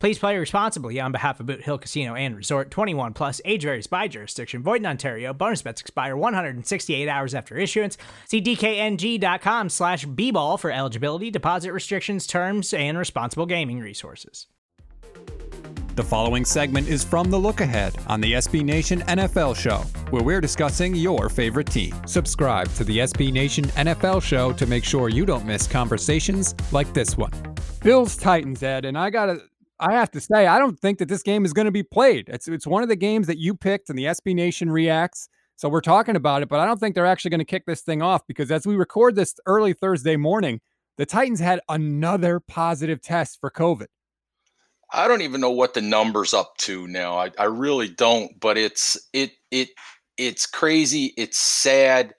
Please play responsibly on behalf of Boot Hill Casino and Resort 21 Plus, age varies by jurisdiction, void in Ontario. Bonus bets expire 168 hours after issuance. See DKNG.com slash B ball for eligibility, deposit restrictions, terms, and responsible gaming resources. The following segment is from The Look Ahead on the SB Nation NFL Show, where we're discussing your favorite team. Subscribe to the SB Nation NFL Show to make sure you don't miss conversations like this one. Bills Titans, Ed, and I got to I have to say, I don't think that this game is going to be played. It's it's one of the games that you picked and the SB Nation reacts. So we're talking about it, but I don't think they're actually going to kick this thing off because as we record this early Thursday morning, the Titans had another positive test for COVID. I don't even know what the numbers up to now. I, I really don't, but it's it it it's crazy. It's sad.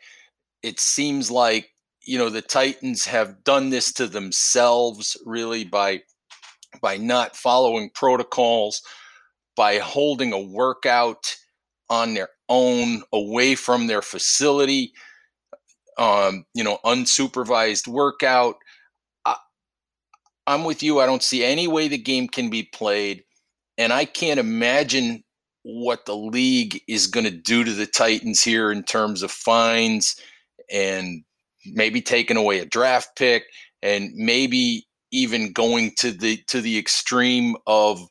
It seems like you know the Titans have done this to themselves really by by not following protocols, by holding a workout on their own away from their facility, um, you know, unsupervised workout. I, I'm with you. I don't see any way the game can be played. And I can't imagine what the league is going to do to the Titans here in terms of fines and maybe taking away a draft pick and maybe even going to the to the extreme of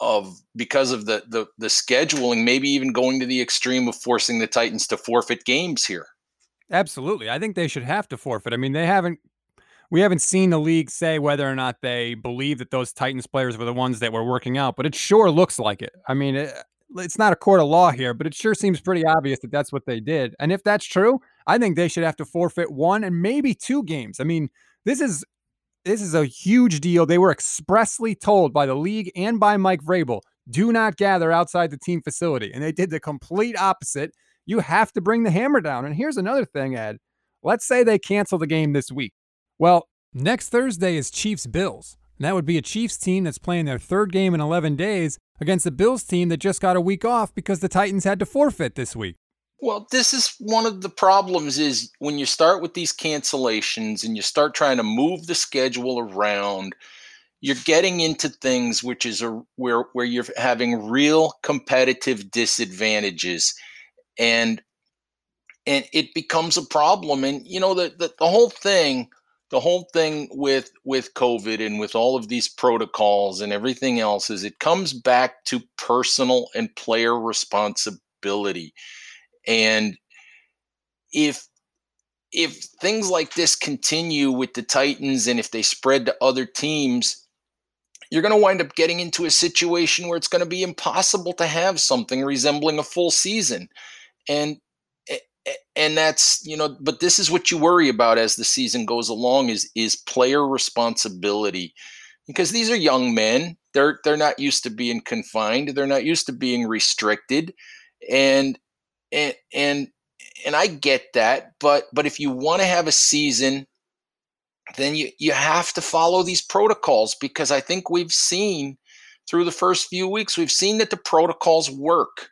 of because of the, the the scheduling, maybe even going to the extreme of forcing the Titans to forfeit games here. Absolutely. I think they should have to forfeit. I mean, they haven't we haven't seen the league say whether or not they believe that those Titans players were the ones that were working out, but it sure looks like it. I mean, it, it's not a court of law here, but it sure seems pretty obvious that that's what they did. And if that's true, I think they should have to forfeit one and maybe two games. I mean, this is this is a huge deal. They were expressly told by the league and by Mike Vrabel, do not gather outside the team facility. And they did the complete opposite. You have to bring the hammer down. And here's another thing, Ed. Let's say they cancel the game this week. Well, next Thursday is Chiefs Bills. And that would be a Chiefs team that's playing their third game in 11 days against the Bills team that just got a week off because the Titans had to forfeit this week. Well, this is one of the problems is when you start with these cancellations and you start trying to move the schedule around, you're getting into things which is a where where you're having real competitive disadvantages. And and it becomes a problem and you know the, the the whole thing the whole thing with with covid and with all of these protocols and everything else is it comes back to personal and player responsibility and if if things like this continue with the Titans and if they spread to other teams, you're going to wind up getting into a situation where it's going to be impossible to have something resembling a full season. And and that's, you know, but this is what you worry about as the season goes along is is player responsibility. Because these are young men. They're they're not used to being confined. They're not used to being restricted. And and and and I get that, but but if you want to have a season, then you you have to follow these protocols because I think we've seen through the first few weeks we've seen that the protocols work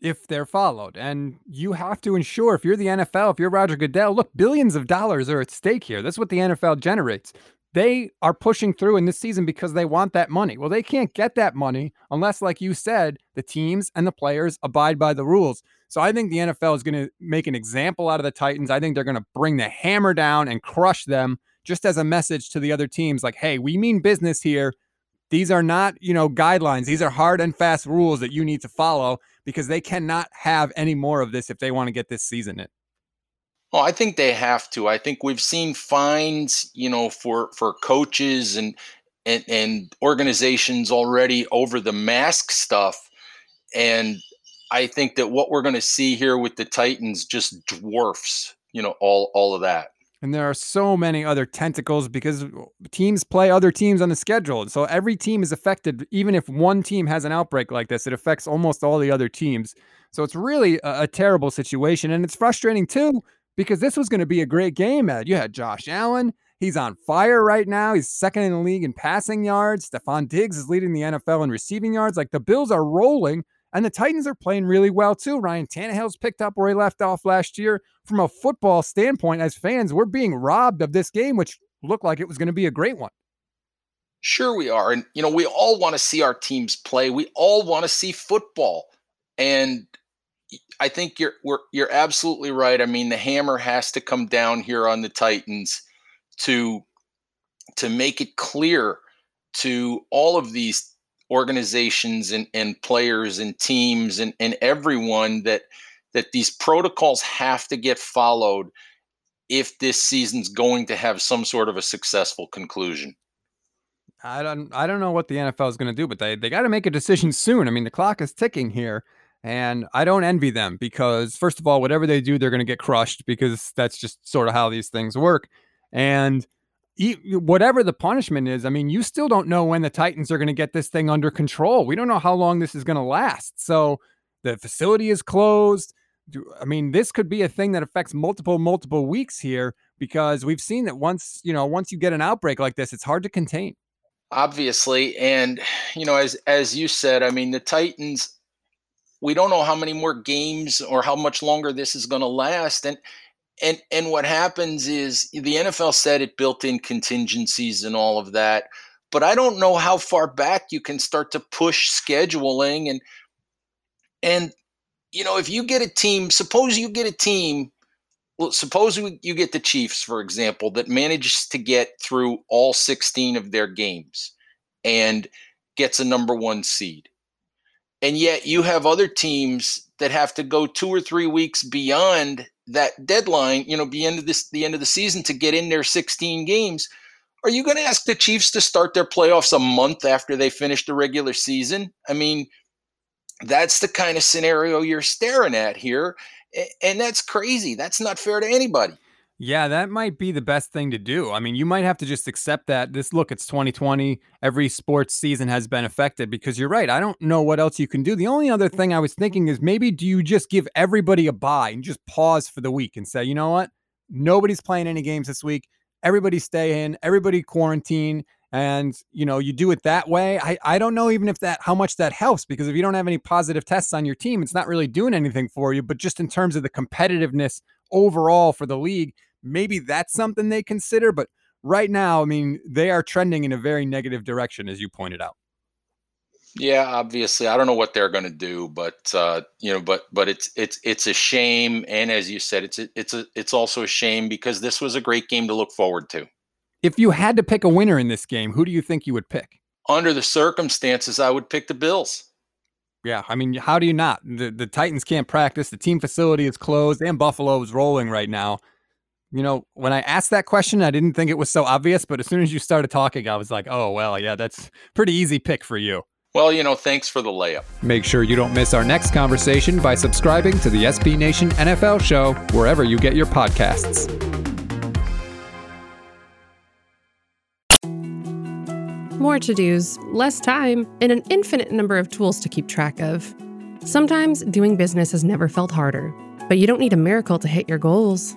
if they're followed. And you have to ensure if you're the NFL, if you're Roger Goodell, look, billions of dollars are at stake here. That's what the NFL generates. They are pushing through in this season because they want that money. Well, they can't get that money unless, like you said, the teams and the players abide by the rules. So I think the NFL is going to make an example out of the Titans. I think they're going to bring the hammer down and crush them just as a message to the other teams like, hey, we mean business here. These are not, you know, guidelines. These are hard and fast rules that you need to follow because they cannot have any more of this if they want to get this season in. Oh, I think they have to. I think we've seen fines, you know, for for coaches and and, and organizations already over the mask stuff, and I think that what we're going to see here with the Titans just dwarfs, you know, all all of that. And there are so many other tentacles because teams play other teams on the schedule. So every team is affected. Even if one team has an outbreak like this, it affects almost all the other teams. So it's really a, a terrible situation. And it's frustrating too because this was going to be a great game, Ed. You had Josh Allen. He's on fire right now. He's second in the league in passing yards. Stefon Diggs is leading the NFL in receiving yards. Like the Bills are rolling. And the Titans are playing really well too. Ryan Tannehill's picked up where he left off last year. From a football standpoint, as fans, we're being robbed of this game, which looked like it was going to be a great one. Sure, we are. And, you know, we all want to see our teams play. We all want to see football. And I think you're you're absolutely right. I mean, the hammer has to come down here on the Titans to to make it clear to all of these organizations and, and players and teams and, and everyone that that these protocols have to get followed if this season's going to have some sort of a successful conclusion. I don't I don't know what the NFL is going to do, but they they got to make a decision soon. I mean, the clock is ticking here, and I don't envy them because first of all, whatever they do, they're going to get crushed because that's just sort of how these things work. And whatever the punishment is, I mean, you still don't know when the Titans are going to get this thing under control. We don't know how long this is going to last. So the facility is closed. I mean, this could be a thing that affects multiple, multiple weeks here because we've seen that once, you know, once you get an outbreak like this, it's hard to contain. Obviously. And, you know, as as you said, I mean, the Titans, we don't know how many more games or how much longer this is going to last. And and and what happens is the NFL said it built in contingencies and all of that, but I don't know how far back you can start to push scheduling and and you know if you get a team, suppose you get a team, well, suppose you get the Chiefs for example that manages to get through all 16 of their games and gets a number 1 seed. And yet you have other teams that have to go 2 or 3 weeks beyond that deadline, you know, the end of this the end of the season to get in their 16 games, are you going to ask the Chiefs to start their playoffs a month after they finish the regular season? I mean, that's the kind of scenario you're staring at here, and that's crazy. That's not fair to anybody. Yeah, that might be the best thing to do. I mean, you might have to just accept that this look, it's 2020. Every sports season has been affected because you're right. I don't know what else you can do. The only other mm. thing I was thinking is maybe do you just give everybody a bye and just pause for the week and say, you know what? Nobody's playing any games this week. Everybody stay in, everybody quarantine. And you know, you do it that way. I, I don't know even if that how much that helps because if you don't have any positive tests on your team, it's not really doing anything for you. But just in terms of the competitiveness overall for the league, maybe that's something they consider. But right now, I mean, they are trending in a very negative direction, as you pointed out. Yeah, obviously, I don't know what they're going to do, but uh, you know, but but it's it's it's a shame, and as you said, it's a, it's a it's also a shame because this was a great game to look forward to. If you had to pick a winner in this game, who do you think you would pick? Under the circumstances, I would pick the Bills. Yeah, I mean, how do you not? The the Titans can't practice. The team facility is closed, and Buffalo is rolling right now you know, when I asked that question, I didn't think it was so obvious, but as soon as you started talking, I was like, oh, well, yeah, that's pretty easy pick for you. Well, you know, thanks for the layup. Make sure you don't miss our next conversation by subscribing to the SB Nation NFL show wherever you get your podcasts. More to dos, less time, and an infinite number of tools to keep track of. Sometimes doing business has never felt harder, but you don't need a miracle to hit your goals